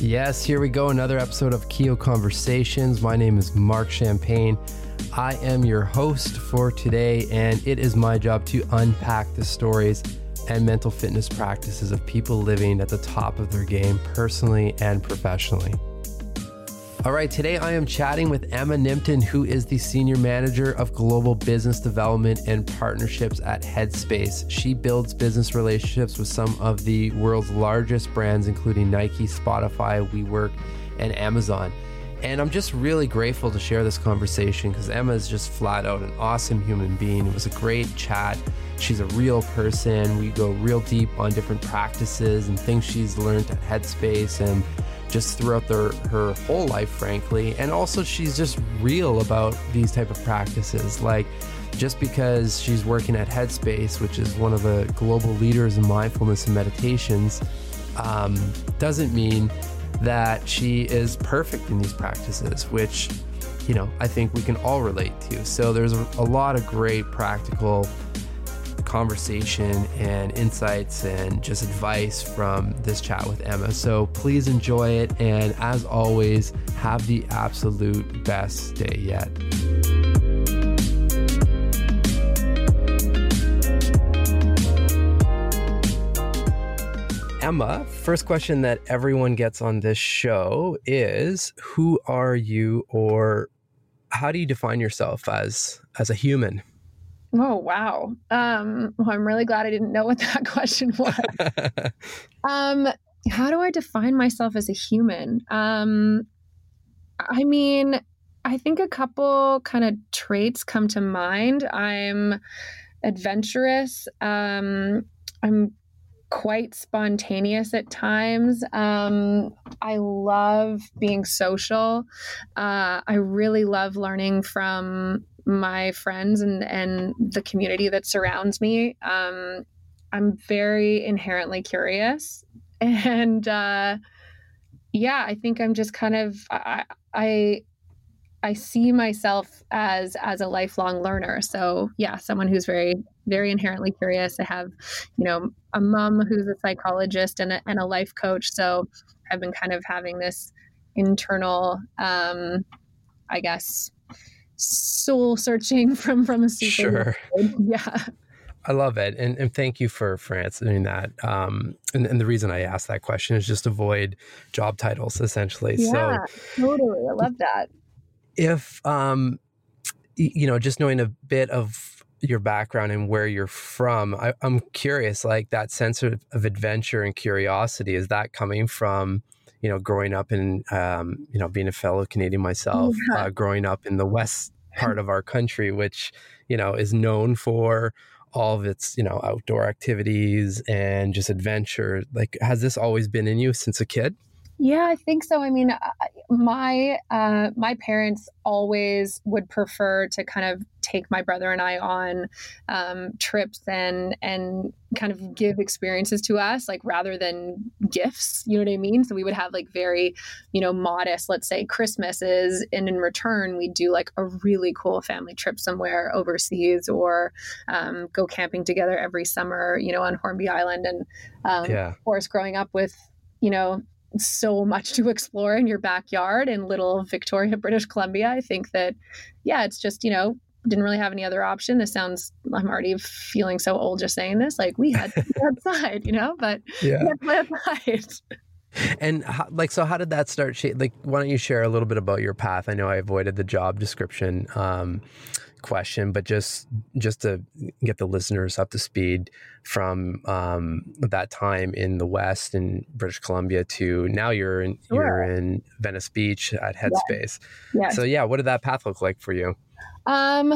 Yes, here we go. Another episode of Keo Conversations. My name is Mark Champagne. I am your host for today, and it is my job to unpack the stories and mental fitness practices of people living at the top of their game personally and professionally. All right, today I am chatting with Emma Nimpton, who is the Senior Manager of Global Business Development and Partnerships at Headspace. She builds business relationships with some of the world's largest brands, including Nike, Spotify, WeWork, and Amazon. And I'm just really grateful to share this conversation because Emma is just flat out an awesome human being. It was a great chat. She's a real person. We go real deep on different practices and things she's learned at Headspace and just throughout their, her whole life, frankly. And also, she's just real about these type of practices. Like, just because she's working at Headspace, which is one of the global leaders in mindfulness and meditations, um, doesn't mean that she is perfect in these practices, which, you know, I think we can all relate to. So there's a, a lot of great practical conversation and insights and just advice from this chat with Emma. So please enjoy it. And as always, have the absolute best day yet. Emma, first question that everyone gets on this show is who are you or how do you define yourself as as a human? Oh wow. Um, well, I'm really glad I didn't know what that question was. um, how do I define myself as a human? Um, I mean, I think a couple kind of traits come to mind. I'm adventurous. Um, I'm quite spontaneous at times. Um, I love being social. Uh, I really love learning from my friends and and the community that surrounds me. Um, I'm very inherently curious, and uh, yeah, I think I'm just kind of I, I I see myself as as a lifelong learner. So yeah, someone who's very very inherently curious. I have, you know, a mom who's a psychologist and a, and a life coach. So I've been kind of having this internal, um, I guess, soul searching from from a super sure yeah I love it, and and thank you for for answering that. Um, and, and the reason I asked that question is just avoid job titles, essentially. Yeah, so totally, I love that. If um, you know, just knowing a bit of your background and where you're from, I, am curious. Like that sense of, of adventure and curiosity, is that coming from? You know, growing up in, um, you know, being a fellow Canadian myself, yeah. uh, growing up in the west part of our country, which, you know, is known for all of its, you know, outdoor activities and just adventure. Like, has this always been in you since a kid? Yeah, I think so. I mean, my uh, my parents always would prefer to kind of take my brother and I on um, trips and and kind of give experiences to us, like rather than gifts. You know what I mean? So we would have like very, you know, modest, let's say Christmases, and in return we'd do like a really cool family trip somewhere overseas, or um, go camping together every summer, you know, on Hornby Island. And um, yeah. of course, growing up with you know so much to explore in your backyard in little Victoria, British Columbia. I think that, yeah, it's just, you know, didn't really have any other option. This sounds, I'm already feeling so old just saying this. Like we had outside, you know, but yeah. we had to outside. And how, like, so how did that start? Like, why don't you share a little bit about your path? I know I avoided the job description. Um, question, but just just to get the listeners up to speed from um, that time in the West in British Columbia to now you're in sure. you're in Venice Beach at Headspace. Yes. So yeah, what did that path look like for you? Um,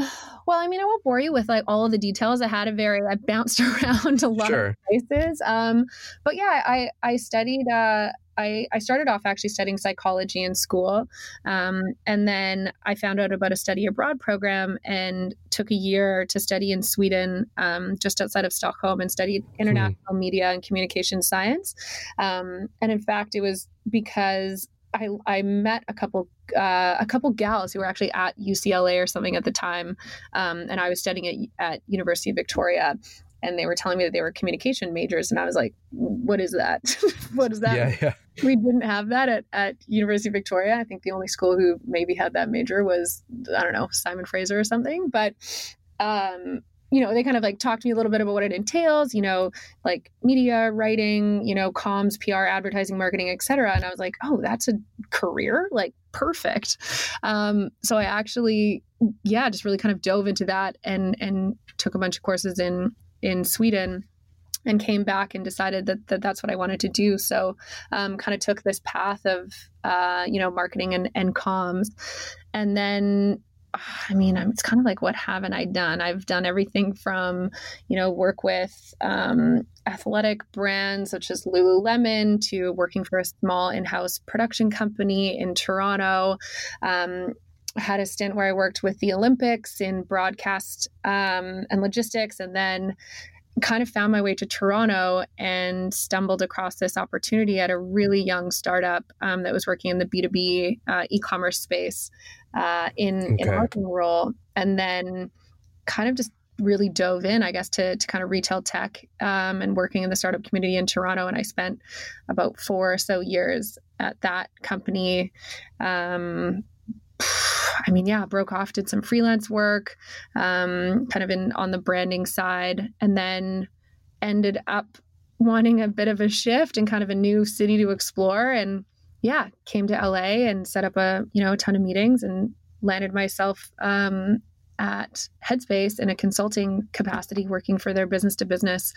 well, I mean, I won't bore you with like all of the details. I had a very, I bounced around a lot sure. of places. Um, but yeah, I, I studied, uh, I, I started off actually studying psychology in school. Um, and then I found out about a study abroad program and took a year to study in Sweden, um, just outside of Stockholm, and studied international hmm. media and communication science. Um, and in fact, it was because I, I met a couple uh, a couple gals who were actually at UCLA or something at the time, um, and I was studying at, at University of Victoria and they were telling me that they were communication majors and i was like what is that what is that yeah, yeah. we didn't have that at, at university of victoria i think the only school who maybe had that major was i don't know simon fraser or something but um you know, they kind of like talked to me a little bit about what it entails, you know, like media writing, you know, comms, PR, advertising, marketing, etc. And I was like, oh, that's a career, like perfect. Um, so I actually, yeah, just really kind of dove into that and and took a bunch of courses in in Sweden and came back and decided that, that that's what I wanted to do. So, um, kind of took this path of, uh, you know, marketing and, and comms. And then I mean, it's kind of like what haven't I done? I've done everything from, you know, work with um, athletic brands such as Lululemon to working for a small in-house production company in Toronto. Um, had a stint where I worked with the Olympics in broadcast um, and logistics, and then kind of found my way to Toronto and stumbled across this opportunity at a really young startup um, that was working in the B2B uh, e commerce space uh, in, okay. in a marketing role. And then kind of just really dove in, I guess, to, to kind of retail tech um, and working in the startup community in Toronto. And I spent about four or so years at that company. Um, I mean, yeah, broke off, did some freelance work, um, kind of in on the branding side, and then ended up wanting a bit of a shift and kind of a new city to explore. And yeah, came to LA and set up a you know a ton of meetings and landed myself um, at Headspace in a consulting capacity, working for their business to business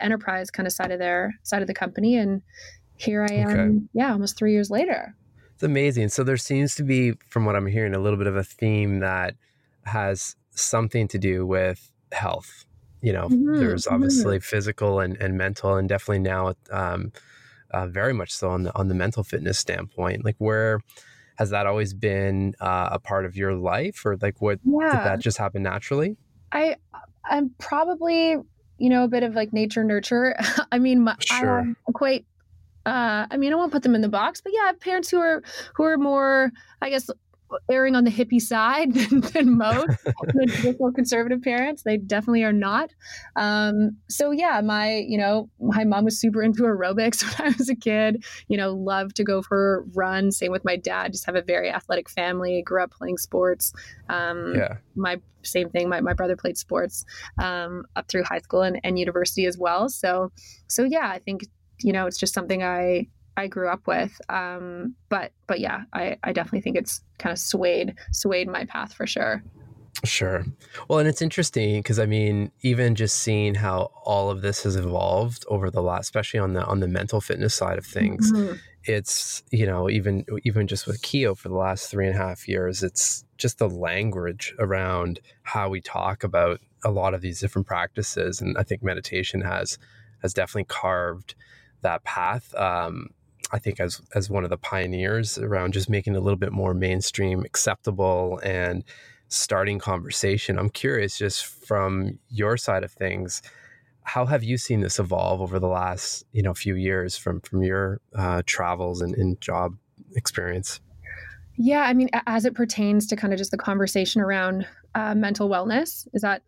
enterprise kind of side of their side of the company. And here I am, okay. yeah, almost three years later. It's amazing. So there seems to be, from what I'm hearing, a little bit of a theme that has something to do with health. You know, mm-hmm. there's mm-hmm. obviously mm-hmm. physical and, and mental, and definitely now, um, uh, very much so on the on the mental fitness standpoint. Like, where has that always been uh, a part of your life, or like, what yeah. did that just happen naturally? I I'm probably you know a bit of like nature nurture. I mean, my, sure. I'm quite uh, I mean, I won't put them in the box, but yeah, I have parents who are who are more, I guess, erring on the hippie side than, than most traditional conservative parents. They definitely are not. Um, so yeah, my you know my mom was super into aerobics when I was a kid. You know, loved to go for runs. Same with my dad. Just have a very athletic family. Grew up playing sports. Um, yeah. My same thing. My, my brother played sports um, up through high school and, and university as well. So so yeah, I think you know, it's just something I I grew up with. Um, but but yeah, I, I definitely think it's kind of swayed swayed my path for sure. Sure. Well, and it's interesting because I mean, even just seeing how all of this has evolved over the last, especially on the on the mental fitness side of things, mm-hmm. it's you know even even just with Keo for the last three and a half years, it's just the language around how we talk about a lot of these different practices, and I think meditation has has definitely carved that path. Um, I think as as one of the pioneers around just making it a little bit more mainstream, acceptable, and starting conversation. I'm curious, just from your side of things, how have you seen this evolve over the last you know few years from from your uh, travels and, and job experience? Yeah, I mean, as it pertains to kind of just the conversation around uh, mental wellness, is that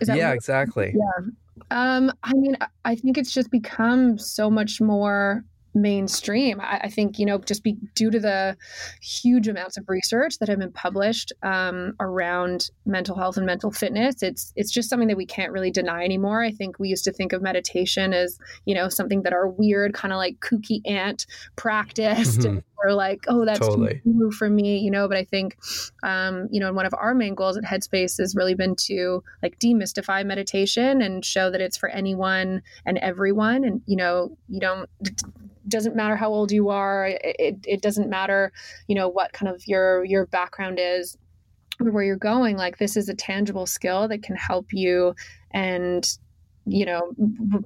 is that yeah, exactly. Yeah. Um, I mean, I think it's just become so much more mainstream. I, I, think, you know, just be due to the huge amounts of research that have been published um, around mental health and mental fitness, it's it's just something that we can't really deny anymore. I think we used to think of meditation as, you know, something that our weird kind of like kooky aunt practiced mm-hmm. or like, oh, that's totally. too for me, you know. But I think, um, you know, and one of our main goals at Headspace has really been to like demystify meditation and show that it's for anyone and everyone. And you know, you don't doesn't matter how old you are. It, it doesn't matter, you know, what kind of your your background is or where you're going. Like this is a tangible skill that can help you and you know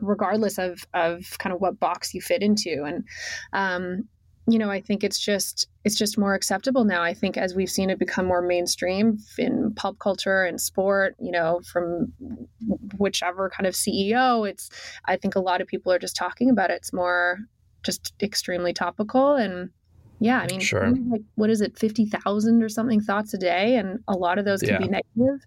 regardless of of kind of what box you fit into and um you know i think it's just it's just more acceptable now i think as we've seen it become more mainstream in pop culture and sport you know from whichever kind of ceo it's i think a lot of people are just talking about it it's more just extremely topical and yeah i mean sure. like what is it 50000 or something thoughts a day and a lot of those can yeah. be negative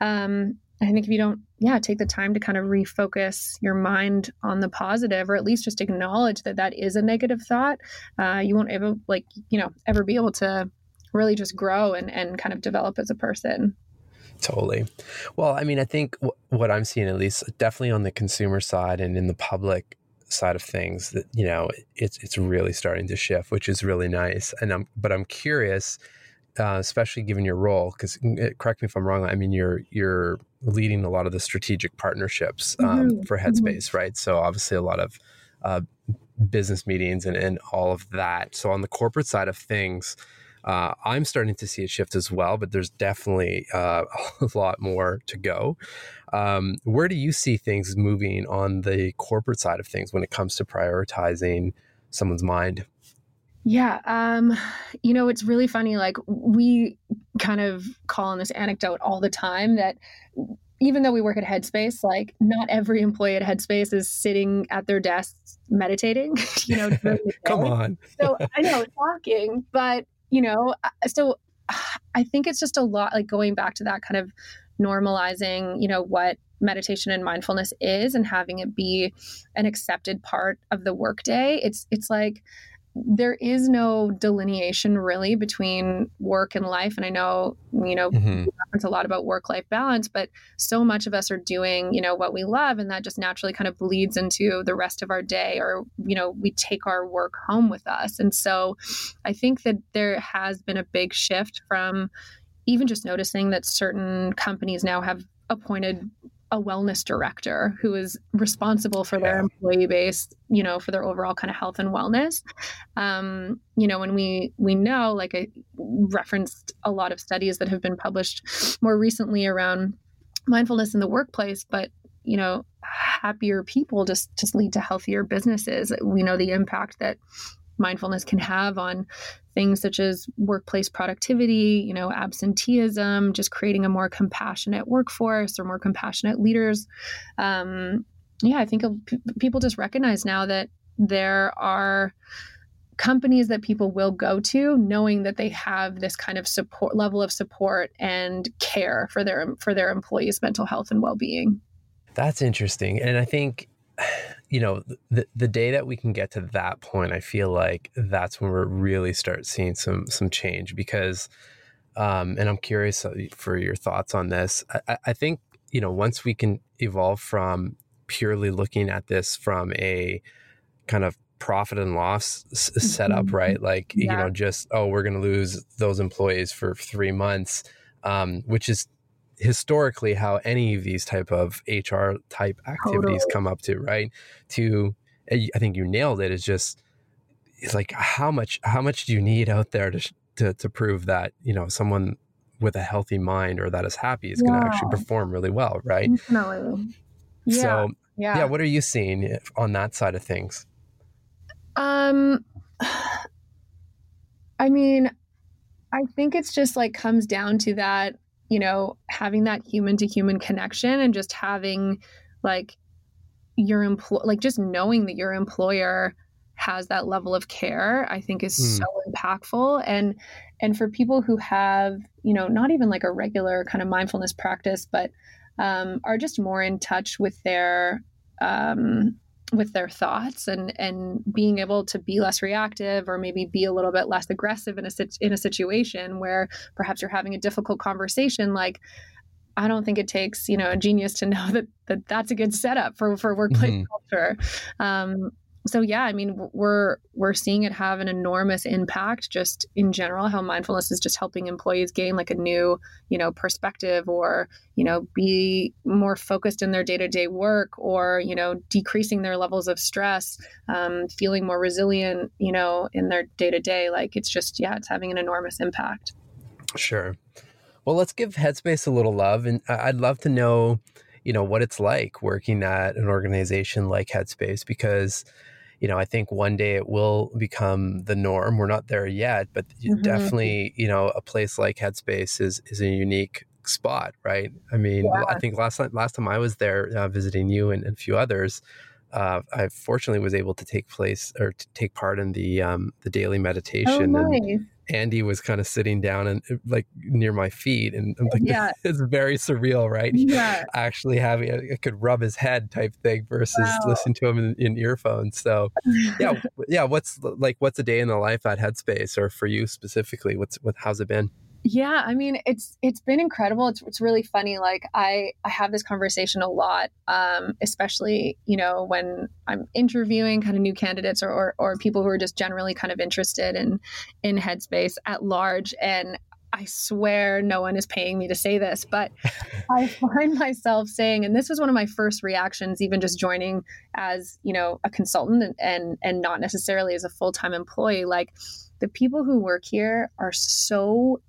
um, I think if you don't, yeah, take the time to kind of refocus your mind on the positive, or at least just acknowledge that that is a negative thought, uh, you won't ever like you know ever be able to really just grow and and kind of develop as a person. Totally. Well, I mean, I think w- what I'm seeing, at least, definitely on the consumer side and in the public side of things, that you know, it's it's really starting to shift, which is really nice. And I'm, but I'm curious, uh, especially given your role, because uh, correct me if I'm wrong. I mean, you're you're leading a lot of the strategic partnerships um, mm-hmm. for mm-hmm. Headspace, mm-hmm. right? So obviously, a lot of uh, business meetings and and all of that. So on the corporate side of things uh, I'm starting to see a shift as well, but there's definitely uh, a lot more to go. Um, where do you see things moving on the corporate side of things when it comes to prioritizing someone's mind? Yeah, um, you know, it's really funny. Like, we kind of call on this anecdote all the time that even though we work at Headspace, like not every employee at Headspace is sitting at their desks meditating, you know. Come on. so I know talking, but you know, so I think it's just a lot like going back to that kind of normalizing, you know, what meditation and mindfulness is and having it be an accepted part of the workday. It's it's like there is no delineation really between work and life. And I know, you know, mm-hmm. we a lot about work life balance, but so much of us are doing, you know, what we love. And that just naturally kind of bleeds into the rest of our day, or, you know, we take our work home with us. And so I think that there has been a big shift from even just noticing that certain companies now have appointed a wellness director who is responsible for their employee base you know for their overall kind of health and wellness. Um, you know when we we know like i referenced a lot of studies that have been published more recently around mindfulness in the workplace but you know happier people just just lead to healthier businesses. We know the impact that mindfulness can have on things such as workplace productivity, you know, absenteeism, just creating a more compassionate workforce or more compassionate leaders. Um, yeah, I think people just recognize now that there are companies that people will go to knowing that they have this kind of support level of support and care for their for their employees mental health and well-being that's interesting and i think you know the the day that we can get to that point i feel like that's when we really start seeing some some change because um, and i'm curious uh, for your thoughts on this I, I think you know once we can evolve from purely looking at this from a kind of profit and loss setup mm-hmm. right like yeah. you know just oh we're going to lose those employees for three months um, which is historically how any of these type of HR type activities totally. come up to, right? To I think you nailed it. it. Is just it's like how much how much do you need out there to to to prove that you know someone with a healthy mind or that is happy is yeah. going to actually perform really well, right? Definitely. Yeah. So yeah. yeah, what are you seeing on that side of things? Um, I mean, I think it's just like comes down to that you know, having that human to human connection and just having like your employ like just knowing that your employer has that level of care i think is mm. so impactful and and for people who have you know not even like a regular kind of mindfulness practice but um, are just more in touch with their um, with their thoughts and and being able to be less reactive or maybe be a little bit less aggressive in a in a situation where perhaps you're having a difficult conversation like I don't think it takes you know a genius to know that, that that's a good setup for for workplace mm-hmm. culture. Um, so yeah i mean we're we're seeing it have an enormous impact just in general how mindfulness is just helping employees gain like a new you know perspective or you know be more focused in their day-to-day work or you know decreasing their levels of stress um, feeling more resilient you know in their day-to-day. Like it's just yeah it's having an enormous impact. Sure. Well let's give headspace a little love and i'd love to know you know what it's like working at an organization like headspace because you know, I think one day it will become the norm. We're not there yet, but mm-hmm. definitely, you know, a place like Headspace is is a unique spot, right? I mean, yeah. I think last time last time I was there uh, visiting you and, and, a few others, uh, I fortunately was able to take place or to take part in the um, the daily meditation oh, nice. and Andy was kind of sitting down and uh, like near my feet, and I'm like, yeah. it's very surreal, right? Yeah, actually having I could rub his head type thing versus wow. listen to him in, in earphones. So, yeah, yeah. What's like what's a day in the life at Headspace, or for you specifically? What's what? How's it been? Yeah, I mean it's it's been incredible. It's it's really funny. Like I I have this conversation a lot, um, especially you know when I'm interviewing kind of new candidates or, or or people who are just generally kind of interested in in Headspace at large. And I swear no one is paying me to say this, but I find myself saying, and this was one of my first reactions, even just joining as you know a consultant and and, and not necessarily as a full time employee, like the people who work here are so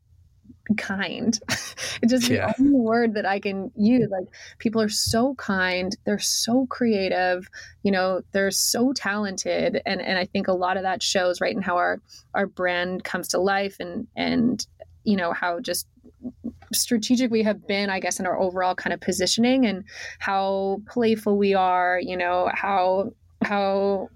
kind. it's just yeah. the only word that I can use. Like people are so kind, they're so creative, you know, they're so talented. And and I think a lot of that shows right in how our our brand comes to life and and you know how just strategic we have been i guess in our overall kind of positioning and how playful we are you know how how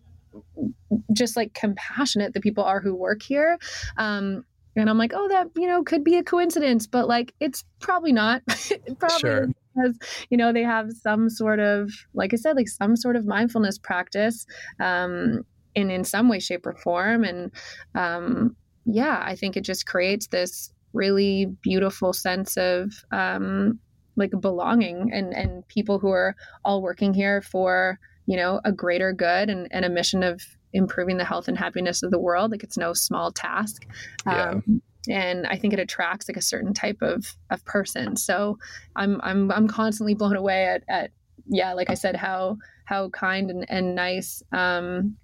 just like compassionate the people are who work here um, and I'm like, oh, that, you know, could be a coincidence, but like, it's probably not. probably sure. because, you know, they have some sort of, like I said, like some sort of mindfulness practice um, in, in some way, shape, or form. And um, yeah, I think it just creates this really beautiful sense of um, like belonging and, and people who are all working here for, you know, a greater good and, and a mission of improving the health and happiness of the world. Like it's no small task. Um, and I think it attracts like a certain type of of person. So I'm I'm I'm constantly blown away at, at yeah, like I said, how how kind and, and nice um,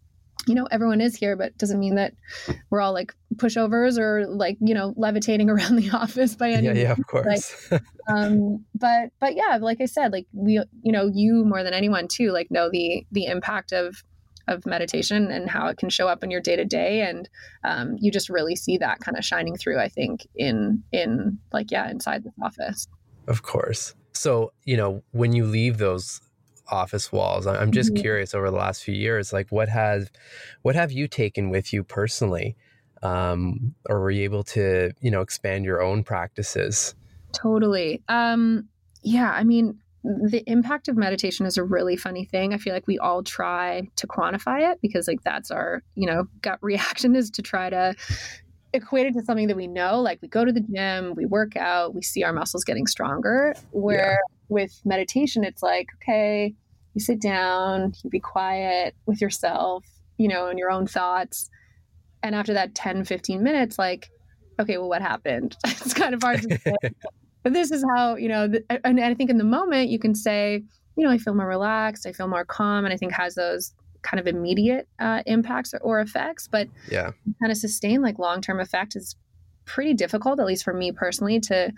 you know everyone is here but doesn't mean that we're all like pushovers or like you know levitating around the office by any yeah yeah of course like, um but but yeah like i said like we you know you more than anyone too like know the the impact of of meditation and how it can show up in your day to day. And um, you just really see that kind of shining through, I think, in, in like, yeah, inside the office. Of course. So, you know, when you leave those office walls, I'm just mm-hmm. curious over the last few years, like what has, what have you taken with you personally? Um, or were you able to, you know, expand your own practices? Totally. Um, yeah, I mean, the impact of meditation is a really funny thing. I feel like we all try to quantify it because like that's our, you know, gut reaction is to try to equate it to something that we know. Like we go to the gym, we work out, we see our muscles getting stronger. Where yeah. with meditation, it's like, okay, you sit down, you be quiet with yourself, you know, and your own thoughts. And after that 10, 15 minutes, like, okay, well, what happened? it's kind of hard to. But this is how, you know, the, and I think in the moment you can say, you know, I feel more relaxed, I feel more calm, and I think has those kind of immediate uh, impacts or, or, effects. But yeah, kind of sustain like long term effect is pretty difficult, at least for me personally, to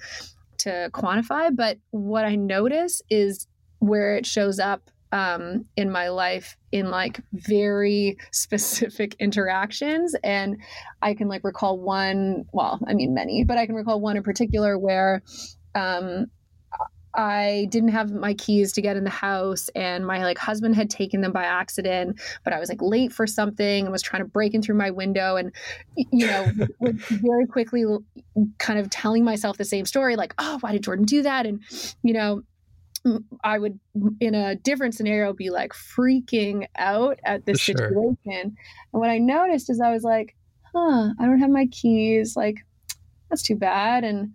to quantify. But what I notice is where it shows up um, in my life in like very specific interactions. And I can like recall one, well, I mean, many, but I can recall one in particular where um, I didn't have my keys to get in the house and my like husband had taken them by accident, but I was like late for something and was trying to break in through my window and you know, very quickly kind of telling myself the same story like, "Oh, why did Jordan do that?" and you know, I would, in a different scenario, be like freaking out at this sure. situation. And what I noticed is I was like, huh, I don't have my keys. Like, that's too bad. And,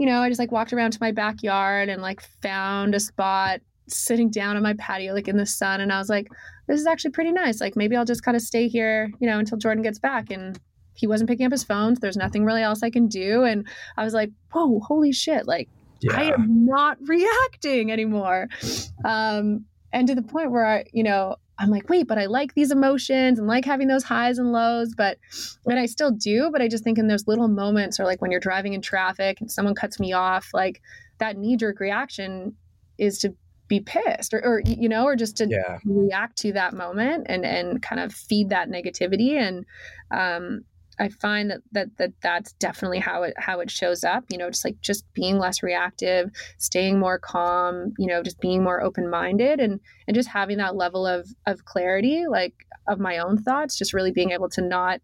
you know, I just like walked around to my backyard and like found a spot sitting down on my patio, like in the sun. And I was like, this is actually pretty nice. Like, maybe I'll just kind of stay here, you know, until Jordan gets back. And he wasn't picking up his phone. So there's nothing really else I can do. And I was like, whoa, holy shit. Like, yeah. I am not reacting anymore. Um, and to the point where I, you know, I'm like, wait, but I like these emotions and like having those highs and lows, but and I still do, but I just think in those little moments or like when you're driving in traffic and someone cuts me off, like that knee jerk reaction is to be pissed or, or you know, or just to yeah. react to that moment and and kind of feed that negativity. And um, I find that, that that that's definitely how it how it shows up. You know, just like just being less reactive, staying more calm. You know, just being more open minded, and and just having that level of of clarity, like of my own thoughts. Just really being able to not,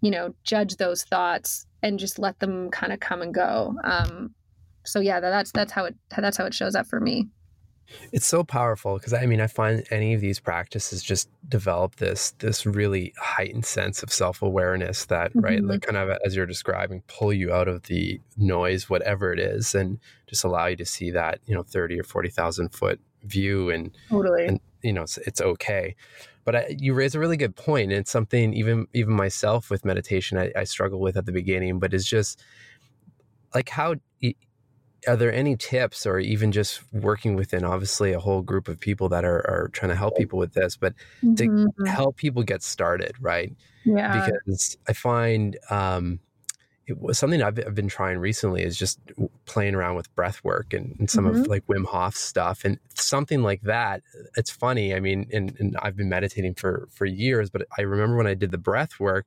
you know, judge those thoughts and just let them kind of come and go. Um, so yeah, that's that's how it that's how it shows up for me. It's so powerful because I mean I find any of these practices just develop this this really heightened sense of self awareness that mm-hmm. right like kind of as you're describing pull you out of the noise whatever it is and just allow you to see that you know thirty or forty thousand foot view and totally and you know it's, it's okay. But I, you raise a really good point. And it's something even even myself with meditation I, I struggle with at the beginning, but it's just like how are there any tips or even just working within obviously a whole group of people that are, are trying to help people with this but mm-hmm. to help people get started right yeah because i find um, it was something I've, I've, been trying recently is just playing around with breath work and, and some mm-hmm. of like Wim Hof stuff and something like that. It's funny. I mean, and, and I've been meditating for, for years, but I remember when I did the breath work,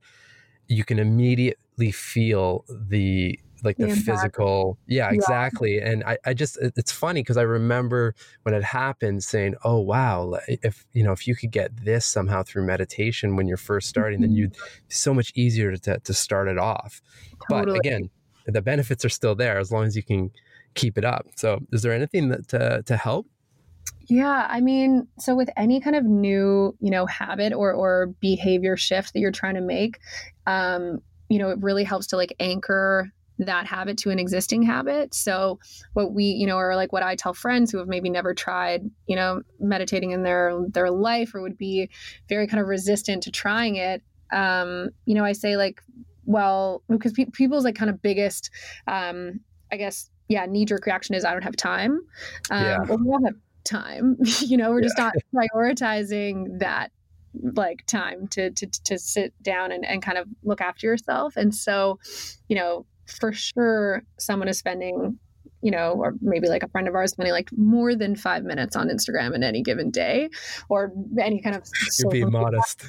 you can immediately feel the like the, the physical yeah, yeah, exactly and i, I just it's funny because i remember when it happened saying oh wow if you know if you could get this somehow through meditation when you're first starting mm-hmm. then you'd so much easier to, to start it off. Totally. but again the benefits are still there as long as you can keep it up. So is there anything that to, to help? Yeah, I mean, so with any kind of new, you know, habit or or behavior shift that you're trying to make, um, you know, it really helps to like anchor that habit to an existing habit. So what we, you know, or like what I tell friends who have maybe never tried, you know, meditating in their their life or would be very kind of resistant to trying it. Um, you know, I say like, well, because pe- people's like kind of biggest, um, I guess, yeah, knee jerk reaction is I don't have time. Um, yeah. Well, we don't have time. you know, we're yeah. just not prioritizing that like time to to to sit down and, and kind of look after yourself. And so, you know, for sure someone is spending you know, or maybe like a friend of ours spending like more than five minutes on Instagram in any given day, or any kind of you're being modest,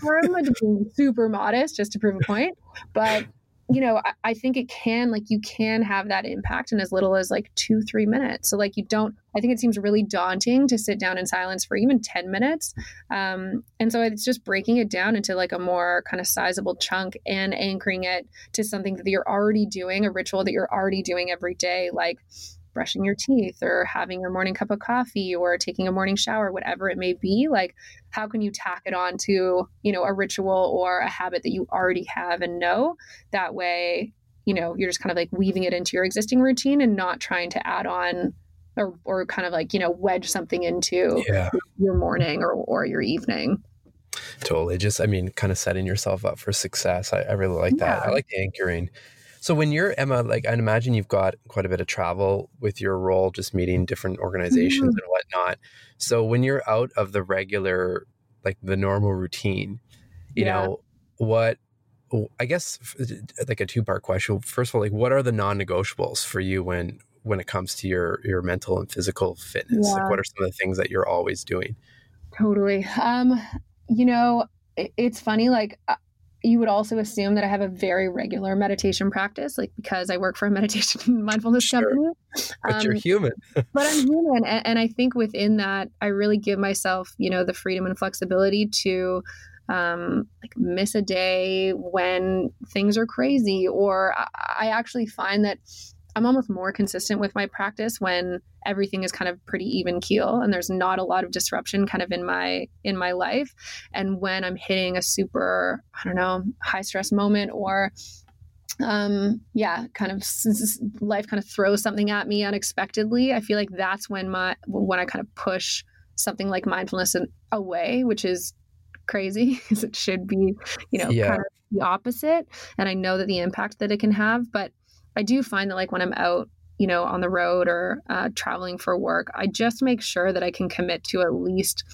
super modest, just to prove a point. But you know, I, I, think it can, like, you can have that impact in as little as like two, three minutes. So, like, you don't, I think it seems really daunting to sit down in silence for even 10 minutes. Um, and so it's just breaking it down into like a more kind of sizable chunk and anchoring it to something that you're already doing, a ritual that you're already doing every day. Like, brushing your teeth or having your morning cup of coffee or taking a morning shower whatever it may be like how can you tack it on to you know a ritual or a habit that you already have and know that way you know you're just kind of like weaving it into your existing routine and not trying to add on or, or kind of like you know wedge something into yeah. your morning or, or your evening totally just i mean kind of setting yourself up for success i, I really like that yeah. i like the anchoring so when you're Emma, like I imagine you've got quite a bit of travel with your role, just meeting different organizations mm-hmm. and whatnot. So when you're out of the regular, like the normal routine, you yeah. know, what I guess like a two part question. First of all, like what are the non negotiables for you when when it comes to your your mental and physical fitness? Yeah. Like what are some of the things that you're always doing? Totally. Um, you know, it's funny. Like you would also assume that I have a very regular meditation practice, like because I work for a meditation mindfulness sure. company. But um, you're human. but I'm human. And, and, I think within that, I really give myself, you know, the freedom and flexibility to um, like miss a day when things are crazy. Or I, I actually find that I'm almost more consistent with my practice when everything is kind of pretty even keel and there's not a lot of disruption kind of in my in my life and when I'm hitting a super I don't know high stress moment or um yeah kind of life kind of throws something at me unexpectedly I feel like that's when my when I kind of push something like mindfulness away which is crazy because it should be you know yeah. kind of the opposite and I know that the impact that it can have but I do find that like when I'm out, you know, on the road or uh, traveling for work, I just make sure that I can commit to at least,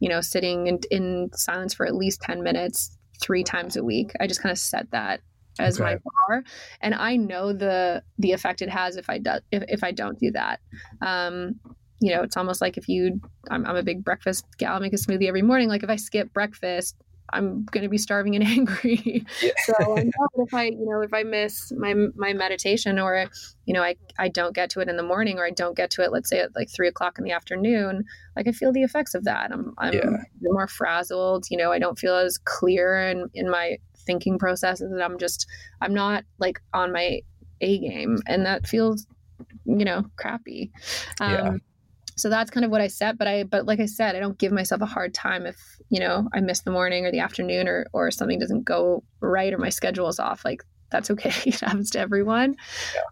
you know, sitting in, in silence for at least 10 minutes three times a week. I just kind of set that as okay. my bar and i know the the effect it has if i do if, if i don't do that um you know it's almost like if you I'm, I'm a big breakfast gal I make a smoothie every morning like if i skip breakfast I'm going to be starving and angry. Yeah. so I know if I, you know, if I miss my my meditation or, you know, I I don't get to it in the morning or I don't get to it, let's say at like three o'clock in the afternoon, like I feel the effects of that. I'm I'm yeah. more frazzled. You know, I don't feel as clear in in my thinking processes that I'm just I'm not like on my A game and that feels you know crappy. Um yeah. So that's kind of what I set but I but like I said I don't give myself a hard time if you know I miss the morning or the afternoon or or something doesn't go right or my schedule is off like that's okay. It happens to everyone.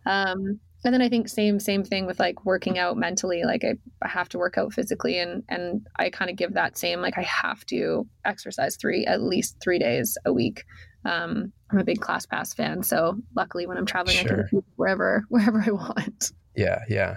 Yeah. um and then i think same same thing with like working out mentally like I, I have to work out physically and and i kind of give that same like i have to exercise three at least three days a week. Um, i'm a big ClassPass fan so luckily when i'm traveling sure. i can wherever wherever i want. Yeah yeah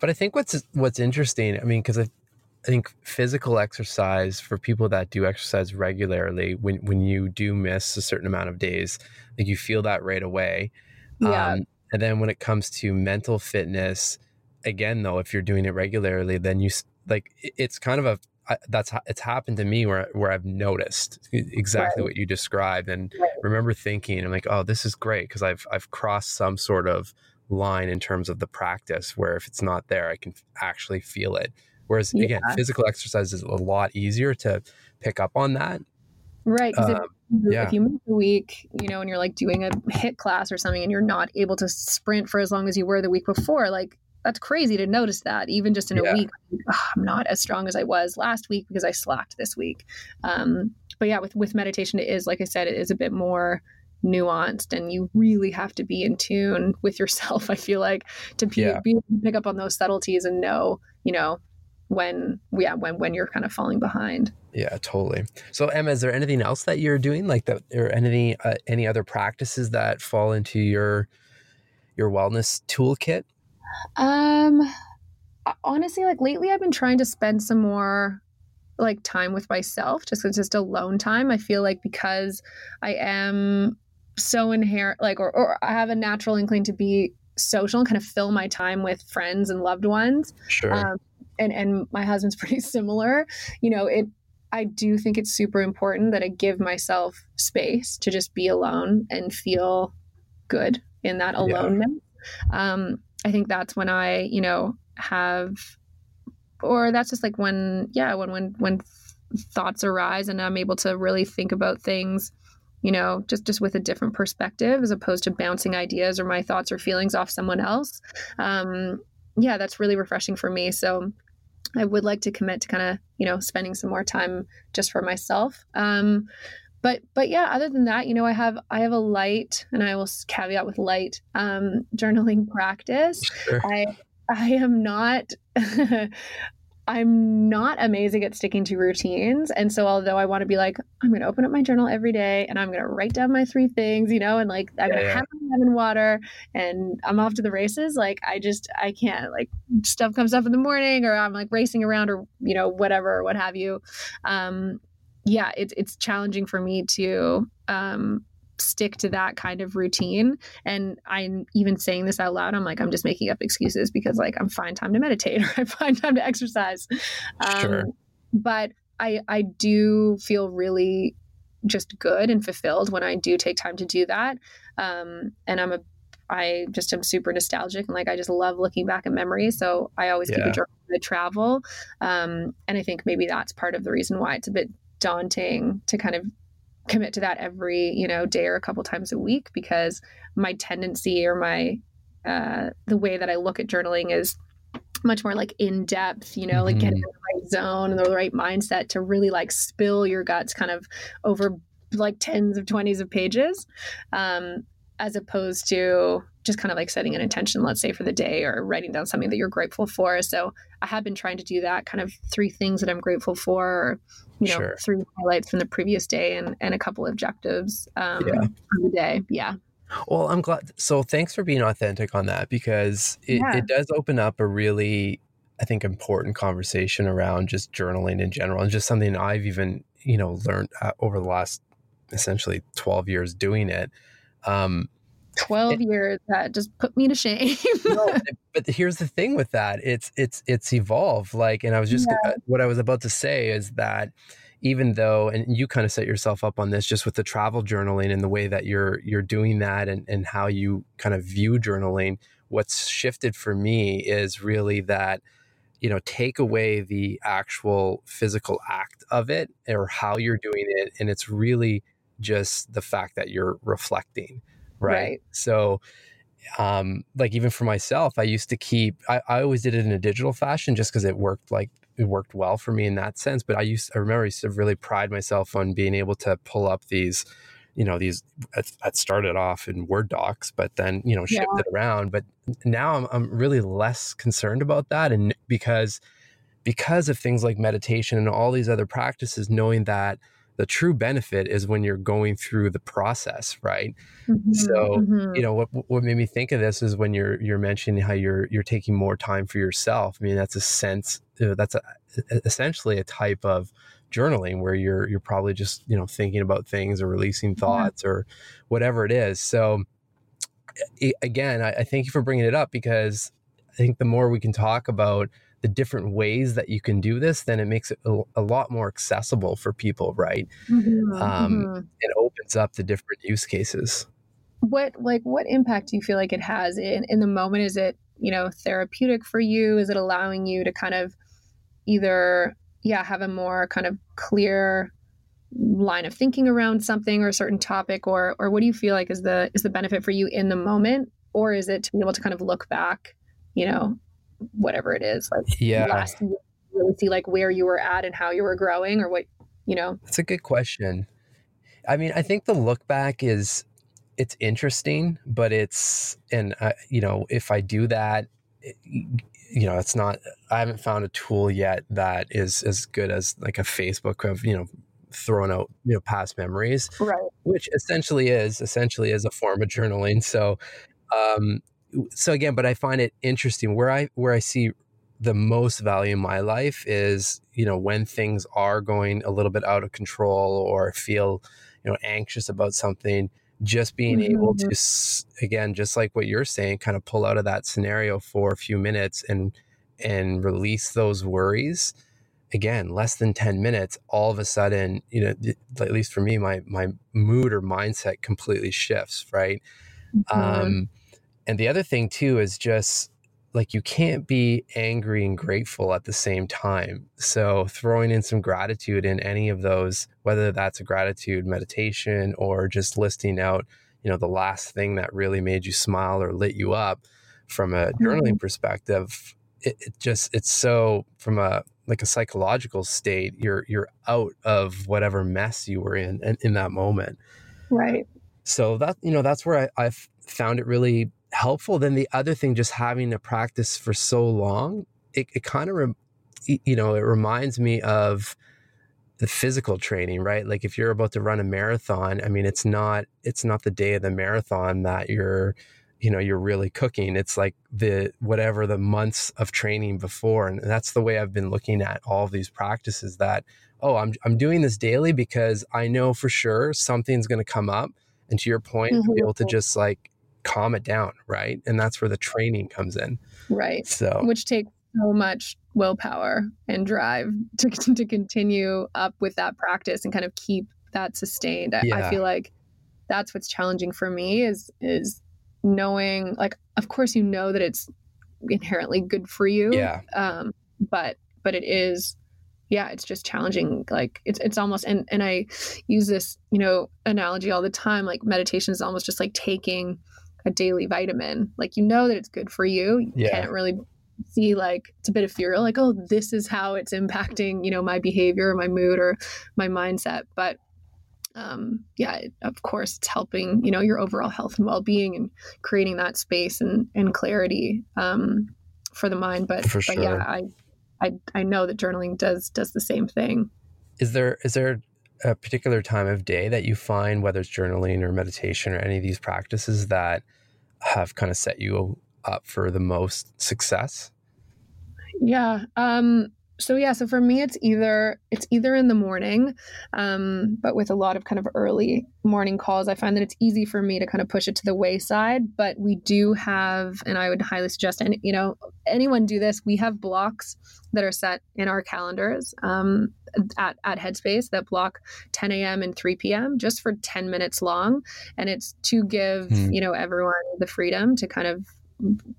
but i think what's what's interesting i mean because I, I think physical exercise for people that do exercise regularly when when you do miss a certain amount of days like you feel that right away yeah. Um, and then when it comes to mental fitness, again, though, if you're doing it regularly, then you like it's kind of a that's it's happened to me where where I've noticed exactly right. what you described and right. remember thinking I'm like oh this is great because I've I've crossed some sort of line in terms of the practice where if it's not there I can actually feel it whereas yeah. again physical exercise is a lot easier to pick up on that Right. Because um, if, yeah. if, you move a week, you know, and you're like doing a HIIT class or something and you're not able to sprint for as long as you were the week before, like that's crazy to notice that even just in a week, oh, I'm not as strong as I was last week because I slacked this week. Um, but yeah, with, with meditation, it is, like I said, it is a bit more nuanced and you really have to be in tune with yourself. I feel like to be, yeah. be able to pick up on those subtleties and know, you know, when yeah when when you're kind of falling behind yeah totally so emma is there anything else that you're doing like that or any uh, any other practices that fall into your your wellness toolkit um honestly like lately i've been trying to spend some more like time with myself just just alone time i feel like because i am so inherent like or, or i have a natural inkling to be social and kind of fill my time with friends and loved ones. Sure. Um, and and my husband's pretty similar. You know it i do think it's super important that i give myself space to just be alone and feel good in that aloneness. Yeah. um i think that's when i you know have or that's just like when yeah when when when thoughts arise and i'm able to really think about things you know just just with a different perspective as opposed to bouncing ideas or my thoughts or feelings off someone else um yeah that's really refreshing for me so I would like to commit to kind of, you know, spending some more time just for myself. Um, but but yeah, other than that, you know, I have I have a light, and I will caveat with light um, journaling practice. Sure. I I am not I'm not amazing at sticking to routines. And so, although I want to be like, I'm going to open up my journal every day and I'm going to write down my three things, you know, and like I'm yeah, going to yeah. have my lemon water and I'm off to the races. Like, I just, I can't, like, stuff comes up in the morning or I'm like racing around or, you know, whatever, what have you. Um, yeah, it's, it's challenging for me to, um, stick to that kind of routine. And I'm even saying this out loud. I'm like, I'm just making up excuses because like I'm fine time to meditate or I find time to exercise. Um, sure. But I I do feel really just good and fulfilled when I do take time to do that. Um, and I'm a I just am super nostalgic and like I just love looking back at memories. So I always yeah. keep a journal I travel. Um, and I think maybe that's part of the reason why it's a bit daunting to kind of commit to that every you know day or a couple times a week because my tendency or my uh, the way that I look at journaling is much more like in depth, you know, like mm-hmm. getting in the right zone and the right mindset to really like spill your guts kind of over like tens of 20s of pages. Um, as opposed to just kind of like setting an intention, let's say for the day or writing down something that you're grateful for. So I have been trying to do that kind of three things that I'm grateful for, or, you know, sure. three highlights from the previous day and, and a couple objectives um, yeah. for the day. Yeah. Well, I'm glad. So thanks for being authentic on that because it, yeah. it does open up a really, I think, important conversation around just journaling in general and just something I've even, you know, learned uh, over the last essentially 12 years doing it. Um, 12 it, years that just put me to shame no, but here's the thing with that it's it's it's evolved like and i was just yeah. Uh, what i was about to say is that even though and you kind of set yourself up on this just with the travel journaling and the way that you're you're doing that and and how you kind of view journaling what's shifted for me is really that you know take away the actual physical act of it or how you're doing it and it's really just the fact that you're reflecting right, Right. so um like even for myself i used to keep i, I always did it in a digital fashion just because it worked like it worked well for me in that sense but i used i remember i used to really pride myself on being able to pull up these you know these it started off in word docs but then you know shift Yeah. it around but now I'm, I'm really less concerned about that and because because of things like meditation and all these other practices knowing that the true benefit is when you're going through the process right? Mhm, So, mhm. you know what what made me think of this is when you're you're mentioning how you're you're taking more time for yourself. I mean that's a sense you know, that's a, essentially a type of journaling where you're you're probably just you know thinking about things or releasing thoughts or whatever it is. So again I, I thank you for bringing it up because i think the more we can talk about the different ways that you can do this then it makes it a, a lot more accessible for people right? Mhm, um, mhm. it opens up the different use cases. What like what impact do you feel like it has? In in the moment is it you know therapeutic for you? Is it allowing you to kind of either yeah have a more kind of clear line of thinking around something or a certain topic or or what do you feel like is the is the benefit for you in the moment? Or is it to be able to kind of look back you know whatever it is like yeah last year really see like where you were at and how you were growing or what you know That's a good question. I mean, I think the look back is it's interesting, but it's and uh, you know, if I do that, it- you know, it's not. I haven't found a tool yet that is as good as like a Facebook of you know throwing out you know past memories, right which essentially is essentially is a form of journaling. So, um, so again, but I find it interesting. Where I where I see the most value in my life is you know when things are going a little bit out of control or feel you know anxious about something just being able to again just like what you're saying kind of pull out of that scenario for a few minutes and and release those worries. Again less than 10 minutes all of a sudden you know at least for me my my mood or mindset completely shifts right? Mhm. um, and the other thing too is just like you can't be angry and grateful at the same time. So throwing in some gratitude in any of those, whether that's a gratitude meditation or just listing out, you know, the last thing that really made you smile or lit you up from a journaling mm-hmm. perspective, it, it just it's so from a like a psychological state, you're you're out of whatever mess you were in in, in that moment. Right. So that you know that's where I, i've found it really helpful then the other thing just having to practice for so long it, it kind of y- you know it reminds me of the physical training right? Like if you're about to run a marathon i mean it's not it's not the day of the marathon that you're you know you're really cooking. It's like the whatever the months of training before and that's the way i've been looking at all of these practices that oh i'm, I'm doing this daily because i know for sure something's going to come up. And to your point to be mm-hmm. able to just like calm it down right and that's where the training comes in right so which takes so much willpower and drive to, to continue up with that practice and kind of keep that sustained. I, Yeah. I feel like that's what's challenging for me is is knowing like of course you know that it's inherently good for you. yeah Um but but it is yeah, it's just challenging. Like it's it's almost and and I use this, you know, analogy all the time. Like meditation is almost just like taking a daily vitamin. Like you know that it's good for you. You Yeah. can't really see like it's a bit of fear like, oh, this is how it's impacting, you know, my behavior, my mood, or my mindset. But um yeah, it, of course it's helping, you know, your overall health and well being and creating that space and, and clarity um for the mind. But For but yeah. I I I know that journaling does does the same thing. is there is there a particular time of day that you find whether it's journaling or meditation or any of these practices that have kind of set you up for the most success Yeah. Um so yeah, so for me it's either it's either in the morning, um, but with a lot of kind of early morning calls, I find that it's easy for me to kind of push it to the wayside. But we do have, and I would highly suggest any you know, anyone do this. We have blocks that are set in our calendars um, at, at Headspace that block 10 a.m. and 3 p.m. just for 10 minutes long. And it's to give, Hmm. you know, everyone the freedom to kind of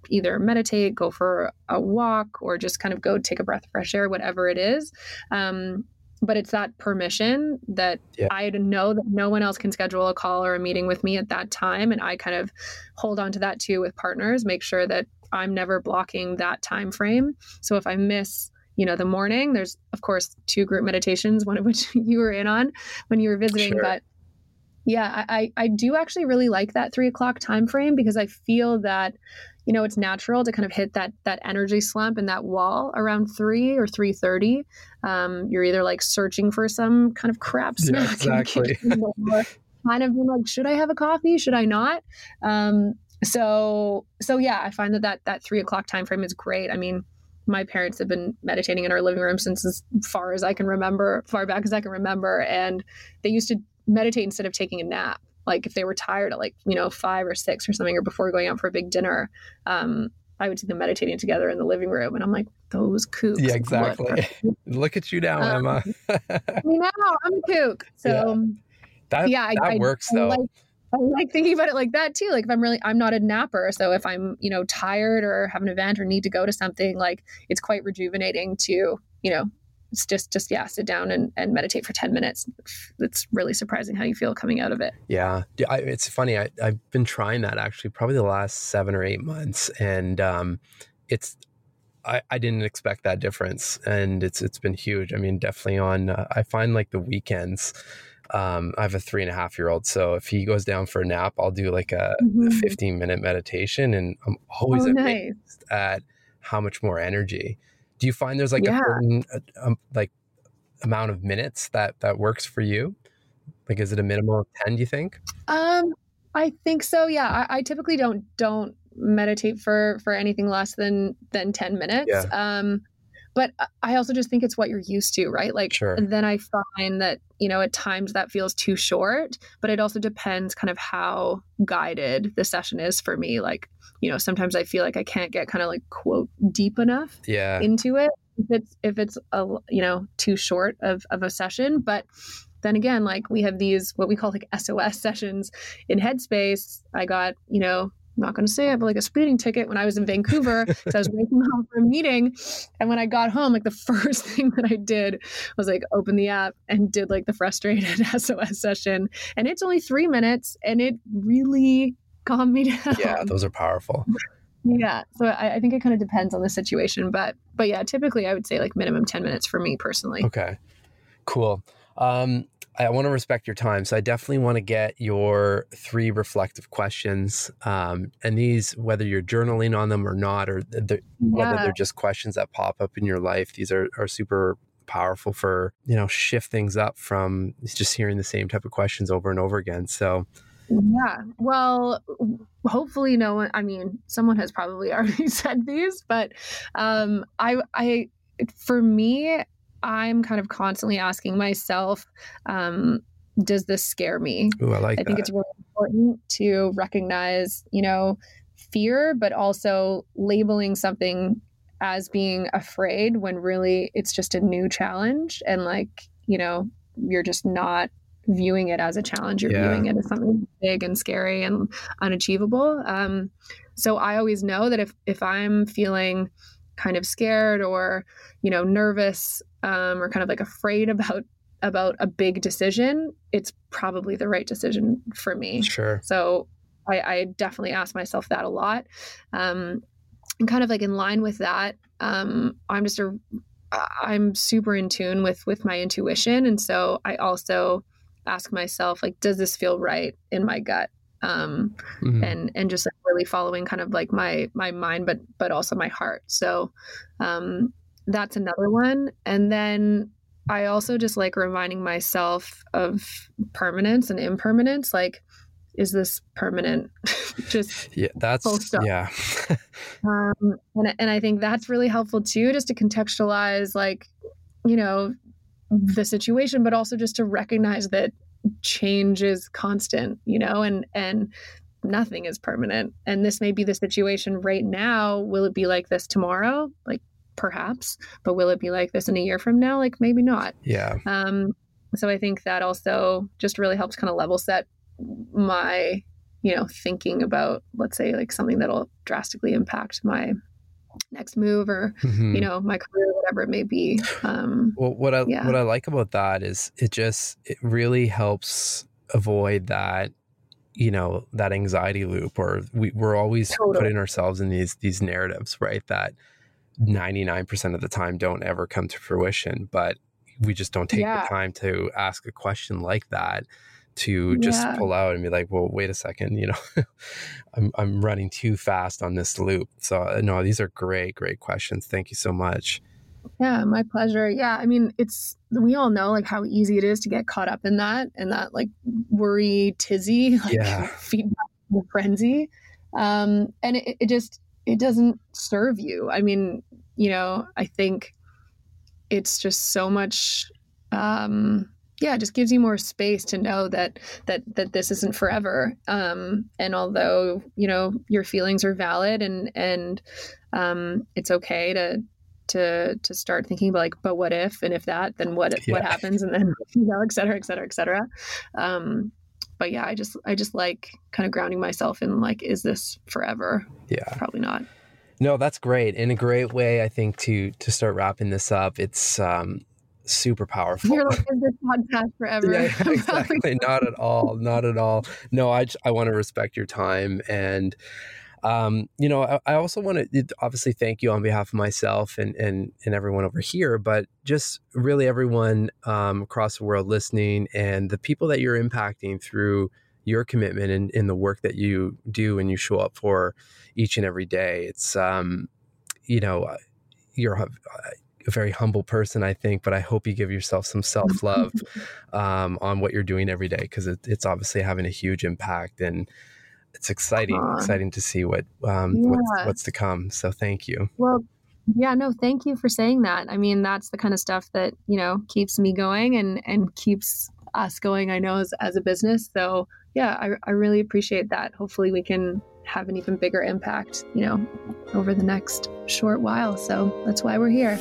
either meditate, go for a walk, or just kind of go take a breath of fresh air, whatever it is. Um, but it's that permission that yeah. I know that no one else can schedule a call or a meeting with me at that time. And I kind of hold on to that too with partners, make sure that I'm never blocking that time frame. So if I miss you know the morning there's of course two group meditations one of which you were in on when you were visiting sure. but yeah I, I do actually really like that three o'clock time frame because i feel that you know it's natural to kind of hit that that energy slump and that wall around 3 or 3.30 um, you're either like searching for some kind of crap snack yeah, exactly. kind of like should i have a coffee? Should i not? Um, so so yeah i find that that that three o'clock time frame is great. I mean my parents have been meditating in our living room since as far as i can remember far back as i can remember and they used to meditate instead of taking a nap like if they were tired at like you know five or six or something or before going out for a big dinner um, i would see them meditating together in the living room and i'm like those kooks yeah exactly look at you now um, emma you know i'm a kook so yeah. that, yeah that I, works I, though I like, I like thinking about it like that too. Like if I'm really, I'm not a napper. So if I'm, you know, tired or have an event or need to go to something, like it's quite rejuvenating to, you know, it's just just yeah sit down and, and meditate for 10 minutes it's really surprising how you feel coming out of it yeah I, it's funny I, i've been trying that actually probably the last seven or eight months and um, it's I, I didn't expect that difference and it's it's been huge i mean definitely on uh, i find like the weekends um, I have a three and a half year old. So if he goes down for a nap, I'll do like a, mm-hmm. a 15 minute meditation. And I'm always oh, amazed nice. at how much more energy do you find there's like yeah. a certain uh, um, like amount of minutes that that works for you? Like, is it a minimum of ten? Do you think? Um, I think so. Yeah, I, I typically don't don't meditate for for anything less than than ten minutes. Yeah. Um, but I also just think it's what you're used to, right? Like, sure. and then I find that you know at times that feels too short, but it also depends kind of how guided the session is for me. Like, you know sometimes i feel like i can't get kind of like quote deep enough yeah. into it if it's if it's a you know too short of of a session but then again like we have these what we call like sos sessions in headspace i got you know I'm not going to say it, but like a speeding ticket when I was in Vancouver. so I was waiting home for a meeting. And when I got home, like the first thing that I did was like open the app and did like the frustrated SOS session. And it's only three minutes and it really calmed me down. Yeah, those are powerful. Yeah, so I, I think it kind of depends on the situation, but but yeah, typically I would say like minimum ten minutes for me personally. Okay, cool. Um, I want to respect your time, so I definitely want to get your three reflective questions. Um, and these, whether you're journaling on them or not, or yeah. whether they're just questions that pop up in your life, these are are super powerful for you know shift things up from just hearing the same type of questions over and over again. So yeah. Well, hopefully no one I mean, someone has probably already said these, but um I I for me, I'm kind of constantly asking myself, um, does this scare me? Ooh, I like I think that. it's really important to recognize, you know, fear, but also labeling something as being afraid when really it's just a new challenge and like, you know, you're just not viewing it as a challenge. You're yeah. viewing it as something big and scary and unachievable. Um, so I always know that if if I'm feeling kind of scared or you know nervous um, or kind of like afraid about about a big decision, it's probably the right decision for me. Sure. So I, I definitely ask myself that a lot. Um, and kind of like in line with that, um, I'm just a I'm super in tune with with my intuition, and so I also ask myself like does this feel right in my gut um mm-hmm. and and just like really following kind of like my my mind but but also my heart. So um that's another one. And then i also just like reminding myself of permanence and impermanence. Like is this permanent? Just yeah that's yeah. Um and, and i think that's really helpful too just to contextualize like you know the situation but also just to recognize that change is constant you know and and nothing is permanent. And this may be the situation right now. Will it be like this tomorrow? Like perhaps. But will it be like this in a year from now? Like maybe not. Yeah. Um so i think that also just really helps kind of level set my you know thinking about let's say like something that'll drastically impact my next move or mm-hmm. you know my career whatever it may be. Um well what i yeah. what i like about that is it just it really helps avoid that you know that anxiety loop or we, we're always totally. putting ourselves in these these narratives right that 99% of the time don't ever come to fruition but we just don't take yeah. the time to ask a question like that to just yeah. pull out and be like, well, wait a second, you know, I'm, I'm running too fast on this loop. So, uh, no, these are great, great questions. Thank you so much. Yeah, my pleasure. Yeah, I mean, it's we all know like how easy it is to get caught up in that and that like worry tizzy, like yeah. feedback frenzy. Um, and it, it just it doesn't serve you. I mean, you know, I think it's just so much um yeah it just gives you more space to know that that that this isn't forever um and although you know your feelings are valid and and um it's okay to to to start thinking about like but what if and if that then what yeah. what happens and then you know et cetera et cetera et cetera um but yeah i just i just like kind of grounding myself in like is this forever yeah probably not no that's great in a great way i think to to start wrapping this up it's um super powerful. You're like, is this podcast forever? Yeah, exactly. not at all. Not at all. No, I, I want to respect your time. And, um, you know, I, I also want to obviously thank you on behalf of myself and, and, and everyone over here, but just really everyone um, across the world listening and the people that you're impacting through your commitment and in, in the work that you do and you show up for each and every day. It's, um, you know, you're a very humble person, I think, but I hope you give yourself some self love um, on what you're doing every day because it, it's obviously having a huge impact and it's exciting, exciting to see what um, yeah. what's, what's to come. So thank you. Well, yeah, no, thank you for saying that. I mean, that's the kind of stuff that you know keeps me going and and keeps us going. I know as as a business. So yeah, I, I really appreciate that. Hopefully, we can have an even bigger impact, you know, over the next short while. So that's why we're here.